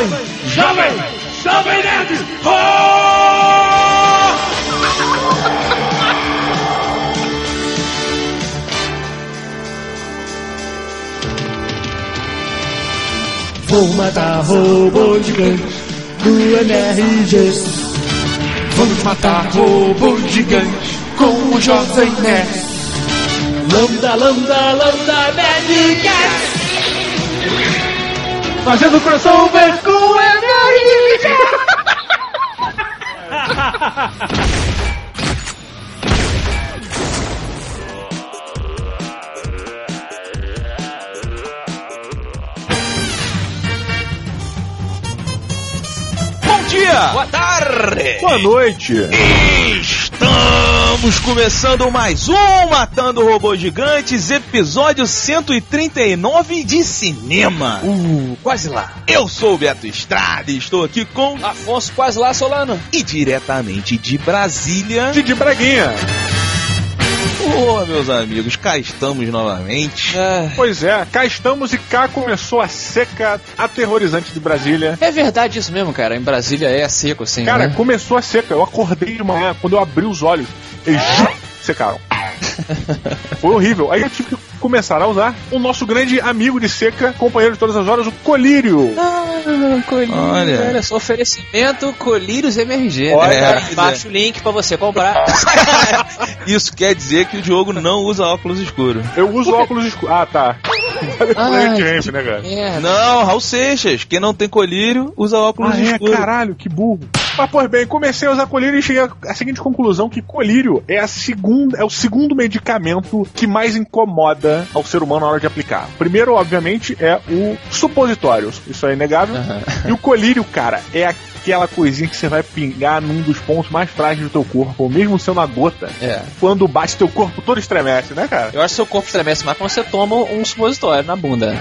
Jovem! Jovem! Jovem Nerd! Oh! Vou matar robô gigante do MRG. Vamos matar robô gigante com o Jovem Nerd. Lambda, lambda, lambda, Nerdcast. Fazendo crossover com Bom dia! Boa tarde! Boa noite! Estamos começando mais um Matando Robôs Gigantes, episódio 139 de cinema. Uh, quase lá. Eu sou o Beto Estrada e estou aqui com Afonso, quase lá, Solano. e diretamente de Brasília. Didi Braguinha. Ô, meus amigos, cá estamos novamente. É, Pois é, cá estamos e cá começou a seca aterrorizante de Brasília. é verdade isso mesmo, cara. Em Brasília é seco, assim. Cara, né? começou a seca. Eu acordei de manhã, quando eu abri os olhos, eles secaram. Foi horrível. Aí eu tive que começar a usar o nosso grande amigo de seca, companheiro de todas as horas, o Colírio. Ah, colírios, Olha. olha. só, oferecimento Colírios MRG. Olha, né? cara, Baixa o link pra você comprar. Isso quer dizer que o Diogo não usa óculos escuros. Eu uso óculos escuros. Ah, tá. Ai, Planet Ramp, né, cara? Merda. Não, Raul Seixas, quem não tem colírio usa óculos Ah, é, escuros. caralho, que burro. Mas, pois bem, comecei a usar colírio e cheguei à seguinte conclusão: que colírio é, a segunda, é o segundo medicamento que mais incomoda ao ser humano na hora de aplicar. Primeiro, obviamente, é o supositório. Isso é inegável. E o colírio, cara, é aquela coisinha que você vai pingar num dos pontos mais frágeis do teu corpo, mesmo sendo na gota. É. Quando bate teu corpo todo estremece, né, cara? Eu acho que seu corpo estremece mais quando você toma um supositório na bunda.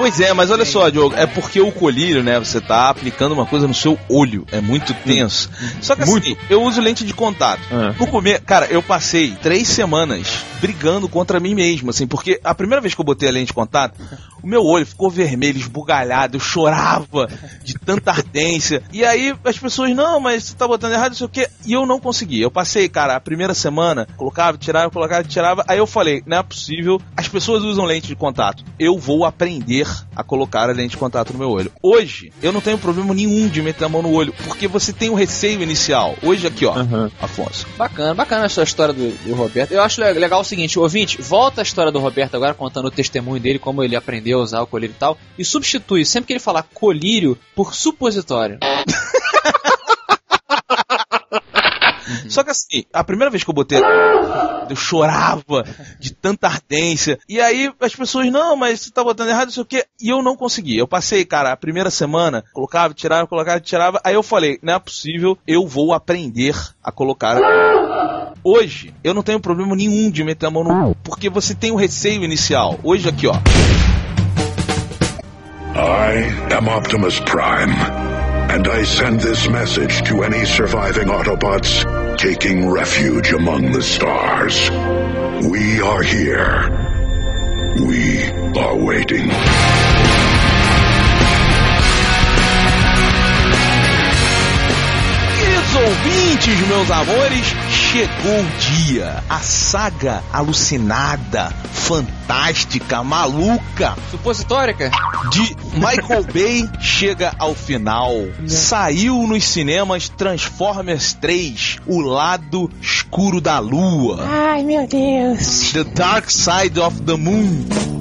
Pois é, mas olha só, Diogo, é porque o colírio, né, você tá aplicando uma coisa no seu olho, é muito tenso. Só que assim, Muito. eu uso lente de contato. Ah. No começo, cara, eu passei três semanas brigando contra mim mesmo, assim, porque a primeira vez que eu botei a lente de contato, o meu olho ficou vermelho, esbugalhado, eu chorava de tanta ardência. E aí as pessoas, não, mas você tá botando errado, não sei o quê. E eu não consegui. Eu passei, cara, a primeira semana, colocava, tirava, colocava, tirava. Aí eu falei, não é possível, as pessoas usam lente de contato. Eu vou aprender a colocar a lente de contato no meu olho. Hoje, eu não tenho problema nenhum de meter a mão no olho, porque você tem o receio inicial. Hoje aqui, ó, Aham. Afonso. Bacana, bacana essa história do, do Roberto. Eu acho le- legal o seguinte, ouvinte, volta a história do Roberto agora contando o testemunho dele, como ele aprendeu a usar o colírio e tal, e substitui sempre que ele falar colírio por supositório. Só que assim, a primeira vez que eu botei, eu chorava de tanta ardência. E aí as pessoas, não, mas você tá botando errado, não sei o quê. E eu não consegui. Eu passei, cara, a primeira semana, colocava, tirava, colocava, tirava. Aí eu falei, não é possível, eu vou aprender a colocar. Hoje, eu não tenho problema nenhum de meter a mão no. Porque você tem o receio inicial. Hoje aqui, ó. I am Optimus Prime, and I send this message to any surviving Autobots taking refuge among the stars. We are here. We are waiting. Queridos ouvintes, meus amores, chegou o dia. A saga alucinada, fantástica, maluca Supositórica? de Michael Bay chega ao final. Saiu nos cinemas Transformers 3, O Lado Escuro da Lua. Ai, meu Deus. The Dark Side of the Moon.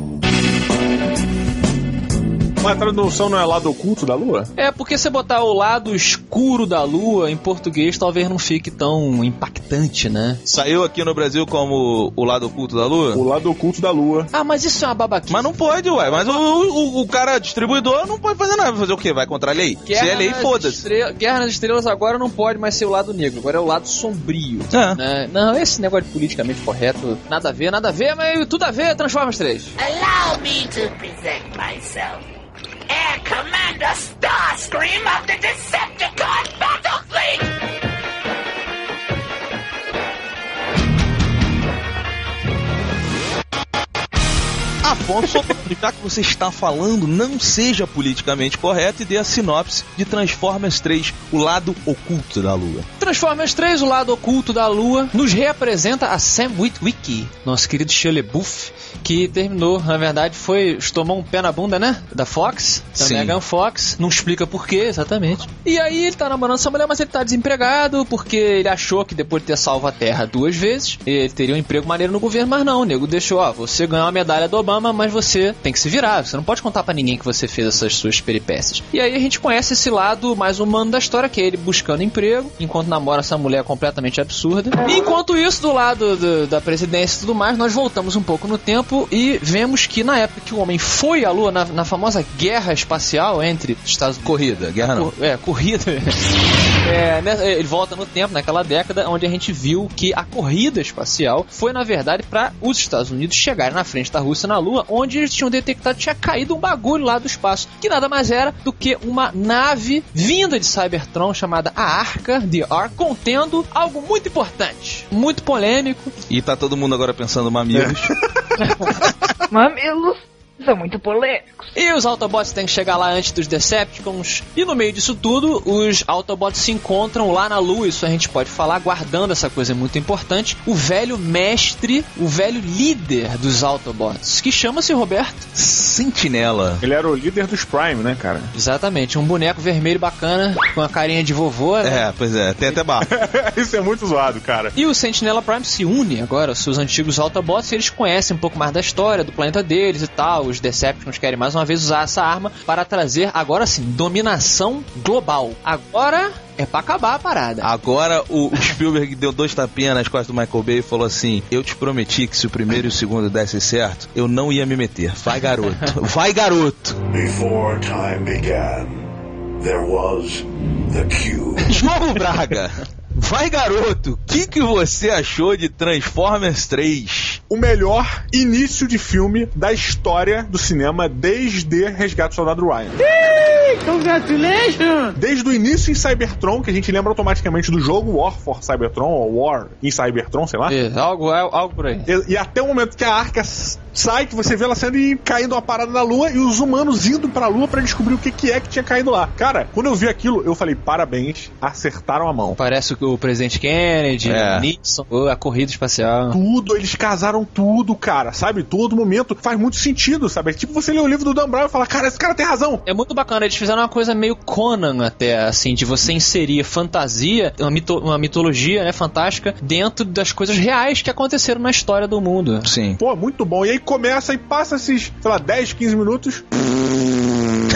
Mas a tradução não é lado oculto da lua? É, porque se botar o lado escuro da lua em português talvez não fique tão impactante, né? Saiu aqui no Brasil como O Lado Oculto da Lua. O lado oculto da lua. Ah, mas isso é uma babaquice. Mas não pode, ué. Mas o, o, o cara distribuidor não pode fazer nada. Vai fazer o quê? Vai contra a lei? Se é lei, foda-se. Estre- Guerra nas Estrelas agora não pode mais ser o lado negro, agora é o lado sombrio. É. né? Não, esse negócio de politicamente correto, nada a ver, nada a ver, mas tudo a ver, Transformers 3. Allow me to present myself. Air Commander Starscream of the Decepticon Battle Fleet! Afonso, já que você está falando, não seja politicamente correto e dê a sinopse de Transformers 3, o lado oculto da Lua. Transformers 3, o lado oculto da Lua, nos reapresenta a Sam Witwicky, nosso querido Shelley Buff, que terminou, na verdade, foi tomou um pé na bunda, né? Da Fox, da Sim. Megan Fox, não explica por quê, exatamente. E aí ele tá namorando essa mulher, mas ele tá desempregado porque ele achou que depois de ter salvo a Terra duas vezes, ele teria um emprego maneiro no governo, mas não, o nego deixou, ó, você ganhou a medalha do Obama, mas você tem que se virar, você não pode contar pra ninguém que você fez essas suas peripécias. E aí a gente conhece esse lado mais humano da história, que é ele buscando emprego, enquanto namora essa mulher completamente absurda. E enquanto isso, do lado do- da presidência e tudo mais, nós voltamos um pouco no tempo e vemos que na época que o homem foi à Lua, na, na famosa guerra espacial entre Estados Unidos Corrida, guerra não. Cor- É, corrida. É, né, ele volta no tempo, naquela década, onde a gente viu que a corrida espacial foi, na verdade, para os Estados Unidos chegarem na frente da Rússia na Lua, onde eles tinham detectado que tinha caído um bagulho lá do espaço, que nada mais era do que uma nave vinda de Cybertron chamada a Arca, The Ark, contendo algo muito importante, muito polêmico. E tá todo mundo agora pensando mamilos. Mamilos são muito polêmicos. E os Autobots têm que chegar lá antes dos Decepticons. E no meio disso tudo, os Autobots se encontram lá na Lua. Isso a gente pode falar, guardando essa coisa muito importante. O velho mestre, o velho líder dos Autobots, que chama-se Roberto. Sentinela. Ele era o líder dos Prime, né, cara? Exatamente, um boneco vermelho bacana, com a carinha de vovô, né? É, pois é, tem até barro. Isso é muito zoado, cara. E o Sentinela Prime se une agora aos seus antigos Autobots e eles conhecem um pouco mais da história do planeta deles e tal. Os Decepticons querem mais uma vez usar essa arma para trazer, agora sim, dominação global. Agora é pra acabar a parada. Agora o, o Spielberg deu dois tapinhas nas costas do Michael Bay e falou assim: Eu te prometi que se o primeiro e o segundo dessem certo, eu não ia me meter. Vai, garoto. Vai, garoto. Before time began, there was the cube. Jogo Braga. Vai, garoto. O que, que você achou de Transformers 3? O melhor início de filme da história do cinema desde Resgate do Soldado Ryan. Congratulations! Desde o início em Cybertron, que a gente lembra automaticamente do jogo War for Cybertron, ou War em Cybertron, sei lá. É, algo, algo por aí. E, e até o momento que a arca sai, que você vê ela saindo e caindo uma parada na lua, e os humanos indo pra lua pra descobrir o que, que é que tinha caído lá. Cara, quando eu vi aquilo, eu falei, parabéns, acertaram a mão. Parece que o presidente Kennedy, É. o Nixon, a corrida espacial. Tudo, eles casaram tudo, cara, sabe? Todo momento faz muito sentido, sabe? É tipo você ler o livro do Dan Brown e falar, cara, esse cara tem razão. É muito bacana, eles fizeram uma coisa meio Conan até, assim, de você inserir fantasia, uma, mito- uma mitologia, né, fantástica, dentro das coisas reais que aconteceram na história do mundo. Sim. Pô, muito bom. E aí começa e passa esses, sei lá, 10, 15 minutos.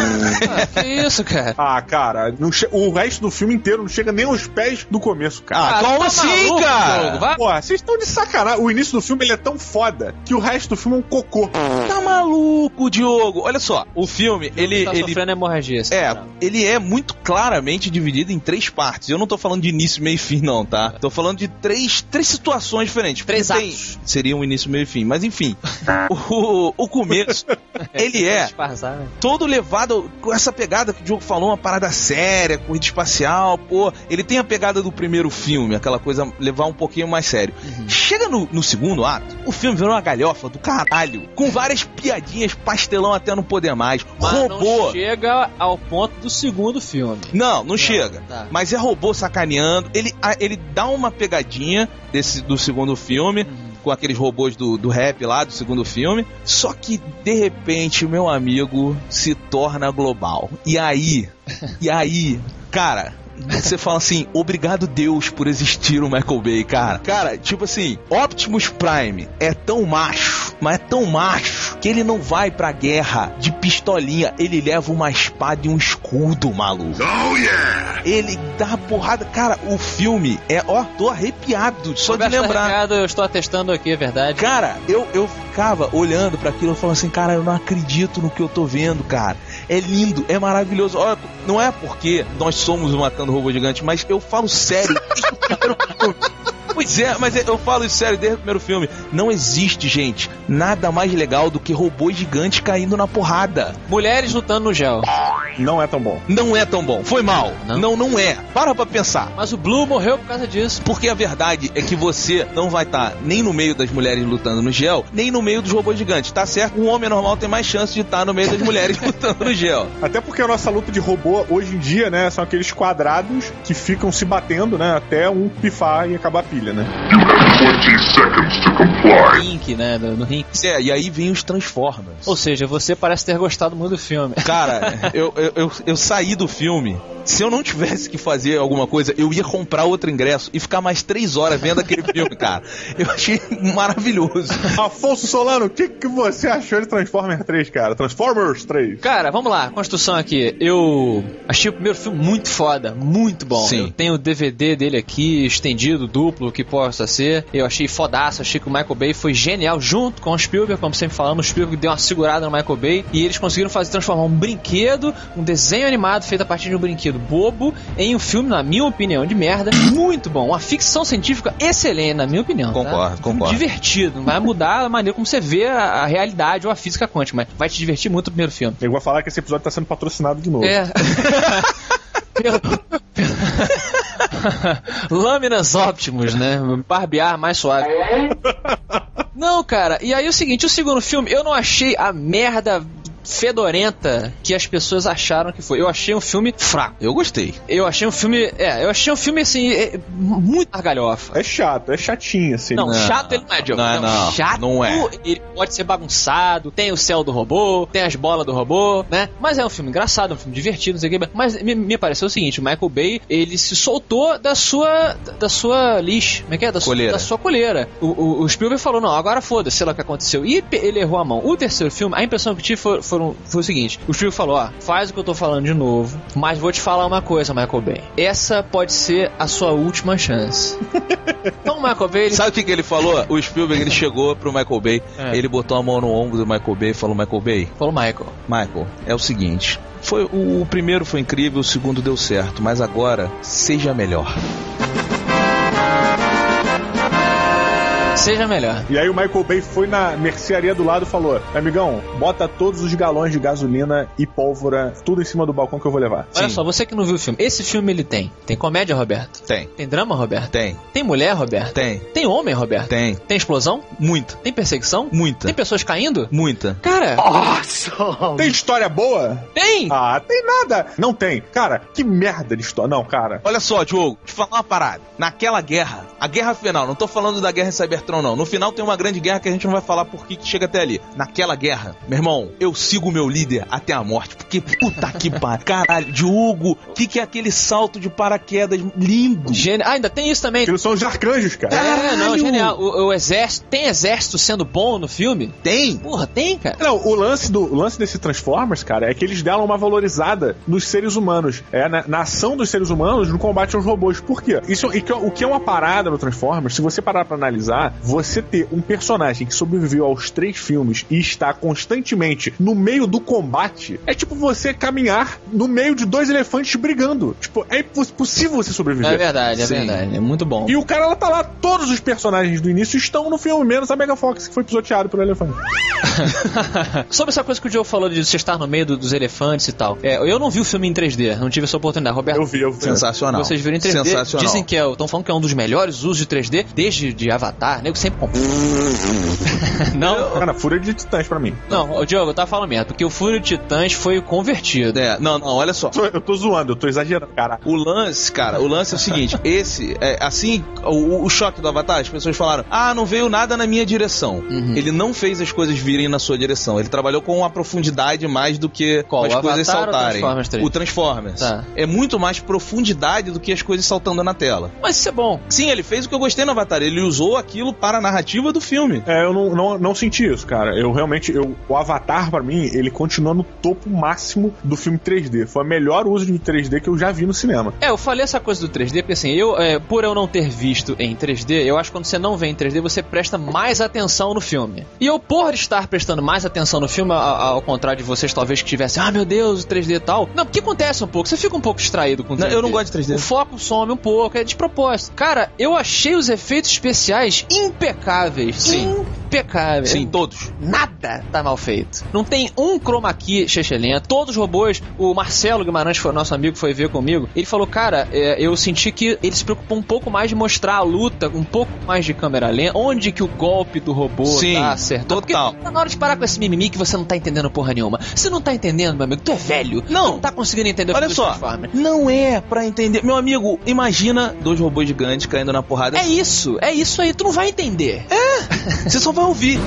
Ah, que isso, cara? Ah, cara, não che- o resto do filme inteiro não chega nem aos pés do começo, cara. Ah, como tá assim, maluco, cara? Porra, vocês estão de sacanagem. O início do filme ele é tão foda que o resto do filme é um cocô. Tá maluco, Diogo? Olha só, o filme, ele. tá ele sofrendo hemorragia. é, cara. ele é muito claramente dividido em três partes. Eu não tô falando de início, meio e fim, não, tá? Tô falando de três, três situações diferentes. Três tem- atos. Seria um início, meio e fim. Mas enfim, o, o começo, ele é né? todo levado com essa pegada que o Diogo falou, uma parada séria, corrida espacial, pô. Ele tem a pegada do primeiro filme, aquela coisa levar um pouquinho mais sério. Chega no, no segundo ato, o filme virou uma galhofa do caralho, com várias piadinhas, pastelão até não poder mais. Mas robô. não chega ao ponto do segundo filme. Não, não chega. tá. Mas é robô sacaneando. Ele, ele dá uma pegadinha desse do segundo filme. Com aqueles robôs do, do rap lá do segundo filme. Só que, de repente, meu amigo se torna global. E aí, e aí, cara, você fala assim, obrigado Deus por existir o Michael Bay, cara. Cara, tipo assim, Optimus Prime é tão macho, mas é tão macho, que ele não vai pra guerra de pistolinha, ele leva uma espada e um escudo, maluco. Oh yeah! Ele dá porrada. Cara, o filme é, ó, tô arrepiado só de lembrar. Arregado, eu estou atestando aqui, é verdade. Cara, eu, eu ficava olhando para aquilo e falando assim, cara, eu não acredito no que eu tô vendo, cara. É lindo, é maravilhoso. Olha, não é porque nós somos o Matando Robô Gigante, mas eu falo sério. Pois é, mas eu falo isso sério desde o primeiro filme. Não existe, gente, nada mais legal do que robôs gigantes caindo na porrada. Mulheres lutando no gel. Não é tão bom. Não é tão bom. Foi mal. Não? Não, não, é. Para pra pensar. Mas o Blue morreu por causa disso. Porque a verdade é que você não vai estar nem no meio das mulheres lutando no gel, nem no meio dos robôs gigantes. Tá certo? Um homem normal tem mais chance de estar no meio das mulheres lutando no gel. Até porque a nossa luta de robô hoje em dia, né, são aqueles quadrados que ficam se batendo, né, até um pifar e acabar a pilha, né? You have 20 seconds to comply. Rink, né? No, no Rink. É, e aí vem os Transformers. Ou seja, você parece ter gostado muito do filme. Cara, eu, eu, eu, eu saí do filme. Se eu não tivesse que fazer alguma coisa, eu ia comprar outro ingresso e ficar mais três horas vendo aquele filme, cara. Eu achei maravilhoso. Afonso Solano, o que, que você achou de Transformers 3, cara? Transformers 3. Cara, vamos lá, construção aqui. Eu achei o primeiro filme muito foda, muito bom. Sim. Eu tenho o DVD dele aqui, estendido, duplo, que possa ser. Eu achei fodaço, achei que o Michael Bay foi genial, junto com o Spielberg, como sempre falamos, o Spielberg deu uma segurada no Michael Bay, e eles conseguiram fazer transformar um brinquedo, um desenho animado feito a partir de um brinquedo bobo, em um filme, na minha opinião, de merda, muito bom. Uma ficção científica excelente, na minha opinião. tá? Concordo, filme concordo. divertido, vai mudar a maneira como você vê a, a realidade ou a física quântica, mas vai te divertir muito o primeiro filme. Eu vou falar que esse episódio tá sendo patrocinado de novo. É. Pelo- pelo- Lâminas Optimus, né? Barbear mais suave. Não, cara, e aí o seguinte, o segundo filme, eu não achei a merda fedorenta que as pessoas acharam que foi. Eu achei um filme fraco. Eu gostei. Eu achei um filme, é, eu achei um filme assim, é, muito argalhofa. É chato, é chatinho, assim. Não, Não. chato ele não é, Diogo. Não é, não. Chato, Não é. ele pode ser bagunçado, tem o céu do robô, tem as bolas do robô, né? Mas é um filme engraçado, um filme divertido, não sei o que. Mas me, me pareceu o seguinte, o Michael Bay, ele se soltou da sua, da sua lixe, como é que é? Da, sua- Coleira. da sua coleira. O, o, o Spielberg falou, não, agora foda-se, sei lá o que aconteceu. E ele errou a mão. O terceiro filme, a impressão que tive foi, foram, foi o seguinte, o Spielberg falou, ó, faz o que eu tô falando de novo, mas vou te falar uma coisa, Michael Bay. Essa pode ser a sua última chance. então o Michael Bay, ele Sabe o que, que ele falou? O Spielberg ele chegou pro Michael Bay, É. ele botou a mão no ombro do Michael Bay e falou: Michael Bay, falou, Michael, Michael, é o seguinte. Foi, o, o primeiro foi incrível, o segundo deu certo, mas agora seja melhor. Seja melhor. E aí o Michael Bay foi na mercearia do lado e falou: Amigão, bota todos os galões de gasolina e pólvora, tudo em cima do balcão que eu vou levar. Olha Sim. só, você que não viu o filme, esse filme ele tem. Tem comédia, Roberto? Tem, Tem drama, Roberto? tem, Tem mulher, Roberto? tem, Tem homem, Roberto? tem. Tem explosão? Muita, Tem perseguição? muita, Tem pessoas caindo? muita. Cara, Tem história boa? tem! Ah, tem nada. Não tem. Cara, que merda de história. Não, cara. Olha só, Diogo, te falar uma parada. Naquela guerra, a guerra final, não tô falando da guerra em Cybertron, não. No final tem uma grande guerra que a gente não vai falar por que chega até ali. Naquela guerra, meu irmão, eu sigo o meu líder até a morte. Porque puta que pariu. Caralho, Diogo, o que, que é aquele salto de paraquedas lindo? Gênio. Ah, ainda tem isso também. Eles são os arcanjos, cara. É, não, Caralho! genial. O, o exército, tem exército sendo bom no filme? Tem? Porra, tem, cara. Não, o lance, do, o lance desse Transformers, cara, é que eles deram uma valorizada nos seres humanos. É, na, na ação dos seres humanos no combate aos robôs. Por quê? Isso, e que- o que é uma parada no Transformers, se você parar pra analisar, você ter um personagem que sobreviveu aos três filmes e está constantemente no meio do combate, é tipo você caminhar no meio de dois elefantes brigando. Tipo, é impossível você sobreviver. É verdade, é Sim. verdade. É muito bom. E o cara, ela tá lá, todos os personagens do início estão no filme, menos a Mega Fox, que foi pisoteado pelo elefante. Sobre essa coisa que o Joe falou de você estar no meio do- dos elefantes e tal. É, eu não vi o filme em 3D, não tive essa oportunidade. Roberto, Eu vi, eu vi. Sensacional. vocês viram em 3D, Sensacional. dizem que é, estão falando que é um dos melhores usos de 3D desde de Avatar, nego sempre compra. não, Cara, Fúria de Titãs pra mim. não, o Diogo, eu tava falando merda, porque o Fúria de Titãs foi convertido. É, não, não, olha só. Eu tô zoando, eu tô exagerando, cara. O lance, cara, o lance é o seguinte: esse, é, assim, o, o choque do Avatar, as pessoas falaram, ah, não veio nada na minha direção. Uhum. Ele não fez as coisas virem na sua direção. Ele trabalhou com uma profundidade mais do que Qual, as coisas saltarem. Transformers 3? O Transformers. Tá. É muito mais profundidade do que as coisas saltando na tela. Mas isso é bom. Sim, ele fez o que eu gostei no Avatar. Ele usou aquilo para a narrativa do filme. É, eu não, não, não senti isso, cara. Eu realmente, eu, o Avatar, pra mim, ele continua no topo máximo do filme 3D. Foi o melhor uso de 3D que eu já vi no cinema. É, eu falei essa coisa do 3D porque assim, eu, é, por eu não ter visto em 3D, eu acho que quando você não vê em 3D, você presta mais atenção no filme. E eu, por estar prestando mais atenção no filme, a- a- ao contrário de vocês talvez que tivessem, ah meu Deus, o 3D e tal. Não, porque acontece um pouco, você fica um pouco distraído com o 3D. Não, eu não gosto de 3D. O foco some um pouco, é de propósito. Cara, eu achei os efeitos especiais impecáveis. Sim. impecável. Sim, todos. Nada tá mal feito. Não tem um chroma key chechelento. Todos os robôs, o Marcelo Guimarães, foi nosso amigo, foi ver comigo. Ele falou, cara, é, eu senti que ele se preocupou um pouco mais de mostrar a luta, um pouco mais de câmera lenta, onde que o golpe do robô Sim, tá acertando. total. Porque tá na hora de parar com esse mimimi que você não tá entendendo porra nenhuma. Você não tá entendendo, meu amigo, tu é velho. Não. Tu não tá conseguindo entender o Olha só, não é pra entender. Meu amigo, imagina dois robôs gigantes caindo na porrada. É isso, é isso aí, tu não vai entender. Você só vai ouvir.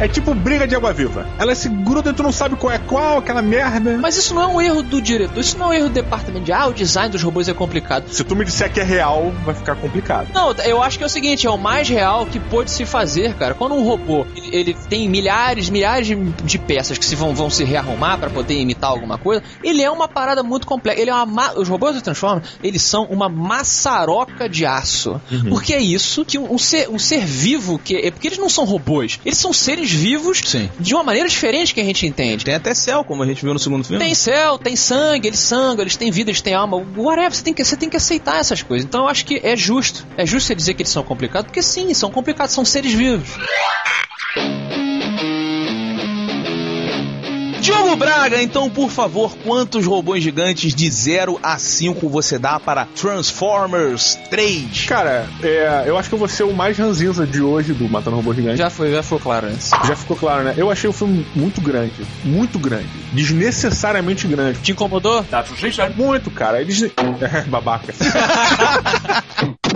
É tipo briga de água viva. Ela se gruda e tu não sabe qual é qual, aquela merda. Mas isso não é um erro do diretor, isso não é um erro do departamento de ah, o design dos robôs é complicado. Se tu me disser que é real, vai ficar complicado. Não, eu acho que é o seguinte, é o mais real que pode se fazer, cara. Quando um robô, ele, tem milhares, milhares de, de peças que se vão, vão se rearrumar pra poder imitar alguma coisa, ele é uma parada muito complexa. Ele é uma ma- os robôs do Transformers, eles são uma maçaroca de aço. Porque é isso que um, um ser, um ser vivo que é porque eles não são robôs, eles são seres vivos Sim. de uma maneira diferente que a gente entende. Tem até céu, como a gente viu no segundo filme. Tem céu, tem sangue, eles sangram, eles têm vida, eles têm alma. Whatever, você tem, que, você tem que aceitar essas coisas. Então eu acho que é justo. É justo você dizer que eles são complicados, porque sim, são complicados, são seres vivos. Diogo Braga, então, por favor, quantos robôs gigantes de 0 a 5 você dá para Transformers 3? Cara, é, eu acho que eu vou ser o mais ranzinza de hoje do Matando Robô Gigante. Já foi, já foi claro antes. Já ficou claro, né? Eu achei o filme muito grande. Muito grande. Desnecessariamente grande. Te incomodou? Muito, cara. Eles. É, babaca.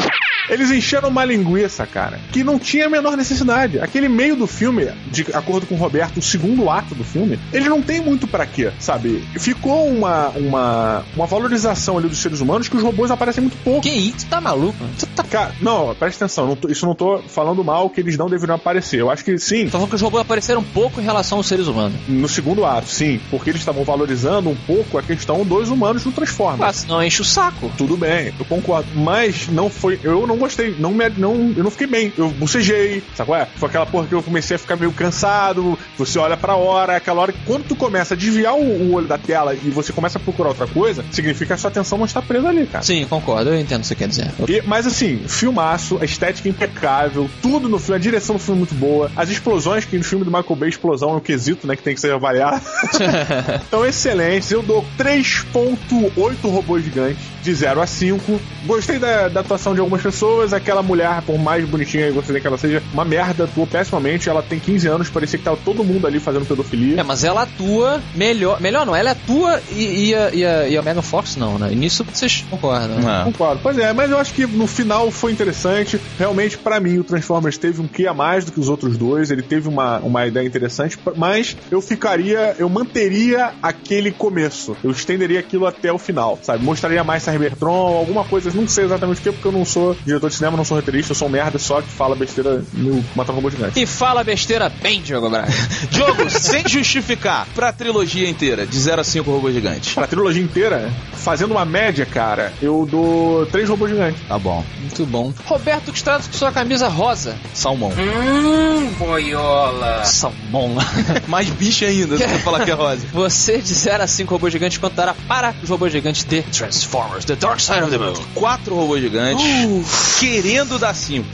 Eles encheram uma linguiça, cara, que não tinha a menor necessidade. Aquele meio do filme, de acordo com o Roberto, o segundo ato do filme, ele não tem muito pra quê, sabe? Ficou uma, uma, uma valorização ali dos seres humanos que os robôs aparecem muito pouco. Que isso? Tá maluco? Tu tá Cara, não, presta atenção, não tô- isso não tô falando mal que eles não deveriam aparecer. Eu acho que sim, falando que os robôs apareceram pouco em relação aos seres humanos. no segundo ato, sim, porque eles estavam valorizando um pouco a questão dos humanos no Transformers. Ah, senão enche o saco. Tudo bem, eu concordo. Mas não foi. Eu não gostei. Não me, não, eu não fiquei bem. Eu bocejei, sabe qual é? Foi aquela porra que eu comecei a ficar meio cansado. Você olha pra hora, é aquela hora que quando tu começa a desviar o, o olho da tela e você começa a procurar outra coisa, significa que a sua atenção não está presa ali, cara. Sim, concordo, eu entendo o que você quer dizer. E- mas assim, filmaço, a estética impecável, tudo no filme, a direção do filme é muito boa, as explosões, que no filme do Michael Bay, explosão é um quesito, né, que tem que ser avaliado. então, excelentes. Eu dou 3.8 robôs gigantes, de 0 a 5. Gostei da, da atuação de algumas pessoas, aquela mulher, por mais bonitinha que você que ela seja, uma merda, atuou pessimamente, ela tem 15 anos, parecia que tava todo mundo ali fazendo pedofilia. É, mas ela atua melhor. Melhor não, ela atua e, e, a, e, a, e a Megan Fox não, né? E nisso vocês concordam. né? Ah. Concordo. Pois é, mas eu acho que no final foi interessante. Realmente, pra mim, o Transformers teve um quê a mais do que os outros dois. Ele teve uma, uma ideia interessante, mas eu ficaria, eu manteria aquele começo. Eu estenderia aquilo até o final, sabe? Mostraria mais Cybertron, alguma coisa, não sei exatamente o que, porque eu não sou diretor de cinema, não sou roteirista, eu sou um merda só que fala besteira no Matar Robô Gigante. E fala besteira bem, Diogo Braga. Diogo, sem justificar, pra trilogia inteira, de 0 a 5 robôs gigantes. Pra trilogia inteira, fazendo uma média, cara, eu dou três robôs gigantes. Tá bom. Muito bom. Roberto Stratos com sua camisa rosa. Salmão. Hum, boiola. Salmão. Mais bicho ainda do que falar que é rosa. Você de 0 a 5 robôs gigantes, quanto dará para os robôs gigantes de Transformers, The Dark Side of the Moon? Quatro robôs gigantes, querendo dar 5.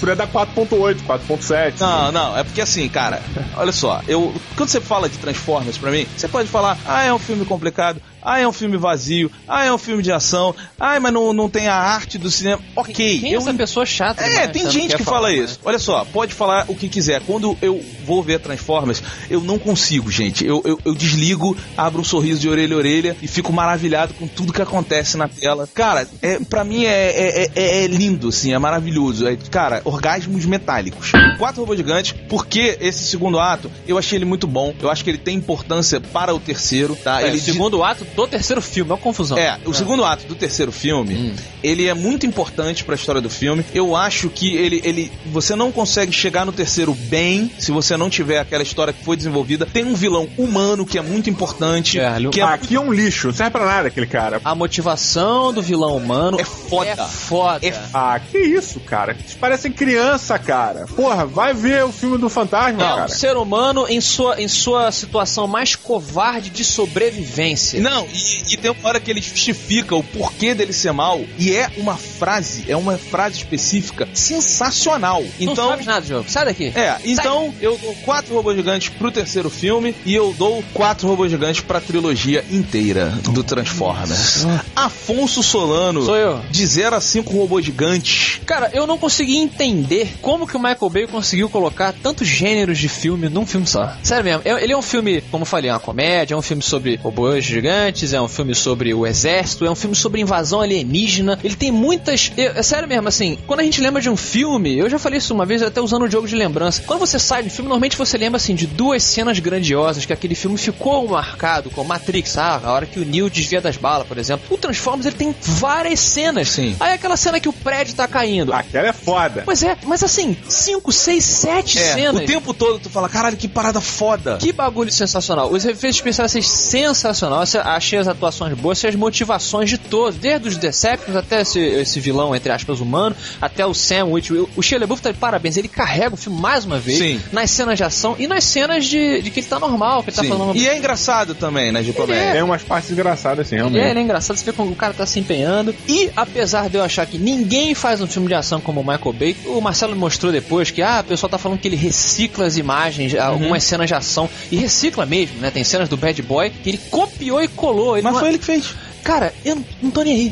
Podia dar 4.8, 4.7. Não, não, é porque assim, cara, olha só, eu quando você fala de Transformers pra mim, você pode falar, ah, é um filme complicado, ah, é um filme vazio, ah, é um filme de ação, ah, mas não, não tem a arte do cinema. Ok, Quem é eu essa pessoa chata? É, demais, tem gente que falar, fala né? isso. Olha só, pode falar o que quiser. Quando eu vou ver Transformers, eu não consigo, gente. Eu, eu, eu desligo, abro um sorriso de orelha a orelha e fico maravilhado com tudo que acontece na tela. Cara, é, pra mim é, é, é- é lindo, assim, é maravilhoso. É, cara, orgasmos metálicos. Quatro robôs gigantes, porque esse segundo ato, eu achei ele muito bom. Eu acho que ele tem importância para o terceiro, tá? É, ele o segundo ato do terceiro filme, é uma confusão. é, o segundo ato do terceiro filme, ele é muito importante pra história do filme. Eu acho que ele, ele. Você não consegue chegar no terceiro bem se você não tiver aquela história que foi desenvolvida. Tem um vilão humano que é muito importante. É, ele- que é, Aqui é um lixo, não serve pra nada aquele cara. A motivação do vilão humano É foda. É foda. É Ah, que isso, cara? Eles parecem criança, cara. Porra, vai ver o filme do fantasma, É um cara. ser humano em sua, em sua situação mais covarde de sobrevivência. Não, e, e tem uma hora que ele justifica o porquê dele ser mal. E é uma frase, é uma frase específica sensacional. Não Então. sabe nada, jogo. Sai daqui. É, então eu dou quatro robôs gigantes pro terceiro filme e eu dou quatro robôs gigantes pra trilogia inteira do Transformers. Afonso Solano, Sou eu. de 0 a 5 robôs gigantes. Cara, eu não consegui entender como que o Michael Bay conseguiu colocar tantos gêneros de filme num filme só. Sério mesmo, é- ele é um filme, como eu falei, é uma comédia, é um filme sobre robôs gigantes, é um filme sobre o exército, é um filme sobre invasão alienígena. Ele tem muitas. eu- é sério mesmo, assim, quando a gente lembra de um filme, eu já falei isso uma vez, até usando o jogo de lembrança. Quando você sai de um filme, normalmente você lembra assim de duas cenas grandiosas que aquele filme ficou marcado, como Matrix, ah, a hora que o Neo desvia das balas, por exemplo. O Transformers ele tem várias cenas. Sim. Aí aquela cena que o prédio tá caindo. Aquela é foda. Pois é, mas assim, 5, 6, 7 É, cenas. o tempo todo tu fala, caralho, que parada foda. Que bagulho sensacional. Os efeitos especiais assim, sensacional. Assim, Achei as atuações boas, achei as motivações de todos, desde os Decepticons até esse, esse vilão, entre aspas, humano, até o Sam Witwer. O Shia LaBeouf tá de parabéns, ele carrega o filme mais uma vez Sim. nas cenas de ação e nas cenas de, de que ele tá normal, que ele tá Sim. falando uma E é engraçado também, né, de comédia. Tem umas partes engraçadas, assim, realmente. é, ele é engraçado, você vê como o cara tá se empenhando. E apesar de eu achar que ninguém faz um filme de ação como o Michael Bay, o Marcelo mostrou depois que ah, o pessoal tá falando que ele recicla as imagens, Uhum. algumas cenas de ação. E recicla mesmo, né? Tem cenas do Bad Boy que ele copiou e colou. Mas não- foi ele que fez. Cara, eu não- tô nem aí.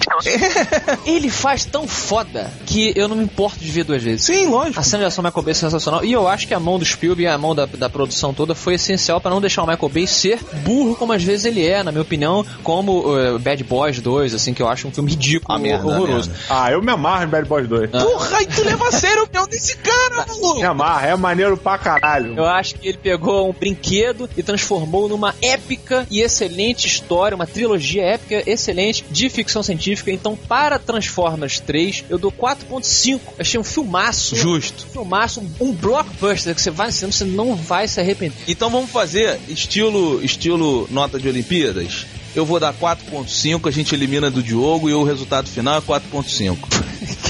ele faz tão foda que eu não me importo de ver duas vezes. Sim, lógico. A cena de ação do Michael Bay é sensacional. E eu acho que a mão do Spielberg e a mão da, da produção toda foi essencial pra não deixar o Michael Bay ser burro como às vezes ele é, na minha opinião, como uh, Bad Boys 2, assim, que eu acho um filme ridículo, A merda, horroroso. merda. Ah, eu me amarro em Bad Boys 2. Porra, e tu leva a sério a opinião desse cara, maluco. Me amarro, é maneiro pra caralho. Eu acho que ele pegou um brinquedo e transformou numa épica e excelente história, uma trilogia épica excelente de ficção científica. Então, para Transformers 3, eu dou 4.5. Achei um filmaço. Justo. Um filmaço, um, um blockbuster que você vai no cinema, você não vai se arrepender. Então vamos fazer estilo estilo nota de Olimpíadas. Eu vou dar 4.5, a gente elimina do Diogo e o resultado final é 4.5.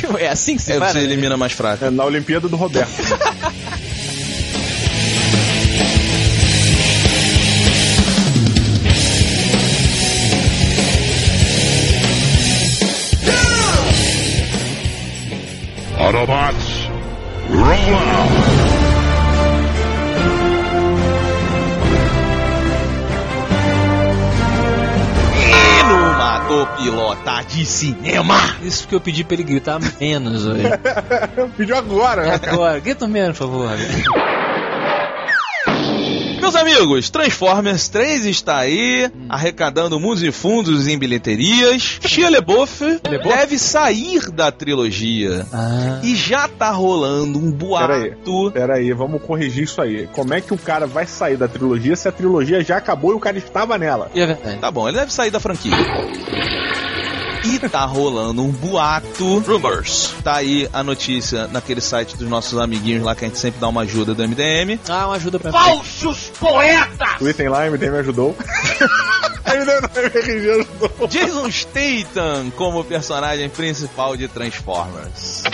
É assim que você É, vai? você né? elimina mais fraco. É na Olimpíada do Roberto. Autobots, roll out! E numa do pilota de cinema. Isso que eu pedi pra ele gritar menos hoje. Pediu agora, né? Agora, grita menos, por favor. Meus amigos, Transformers 3 está aí, arrecadando mundos e fundos em bilheterias. Shia LaBeouf deve sair da trilogia. Ah. E já tá rolando um Peraí. boato. Pera aí, vamos corrigir isso aí. Como é que o cara vai sair da trilogia se a trilogia já acabou e o cara estava nela? E é verdade. Tá bom, ele deve sair da franquia. E tá rolando um boato. Rumors. Tá aí a notícia naquele site dos nossos amiguinhos lá que a gente sempre dá uma ajuda do MDM. Ah, uma ajuda pra mim. Falsos poetas! O item lá, MD me ajudou. MD no MRG ajudou. Jason Statham como personagem principal de Transformers.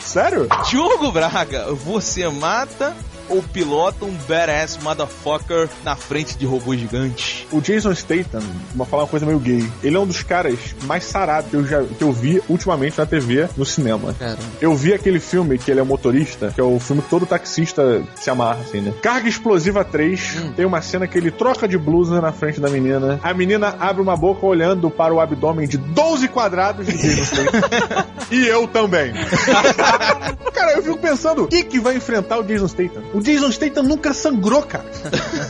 Sério? Diogo Braga, você mata ou pilota um badass motherfucker na frente de robô gigante? O Jason Statham, vou falar uma coisa meio gay. Ele é um dos caras mais sarados que eu, já, que eu vi ultimamente na TV, no cinema. Caramba. Eu vi aquele filme que ele é motorista, que é o filme que todo taxista se amarra, assim, né? Carga Explosiva 3, tem uma cena que ele troca de blusa na frente da menina. A menina abre uma boca olhando para o abdômen de 12 quadrados de Jason Statham. e eu também. cara, eu fico pensando, o que que vai enfrentar o Jason Statham? O Jason Statham nunca sangrou, cara.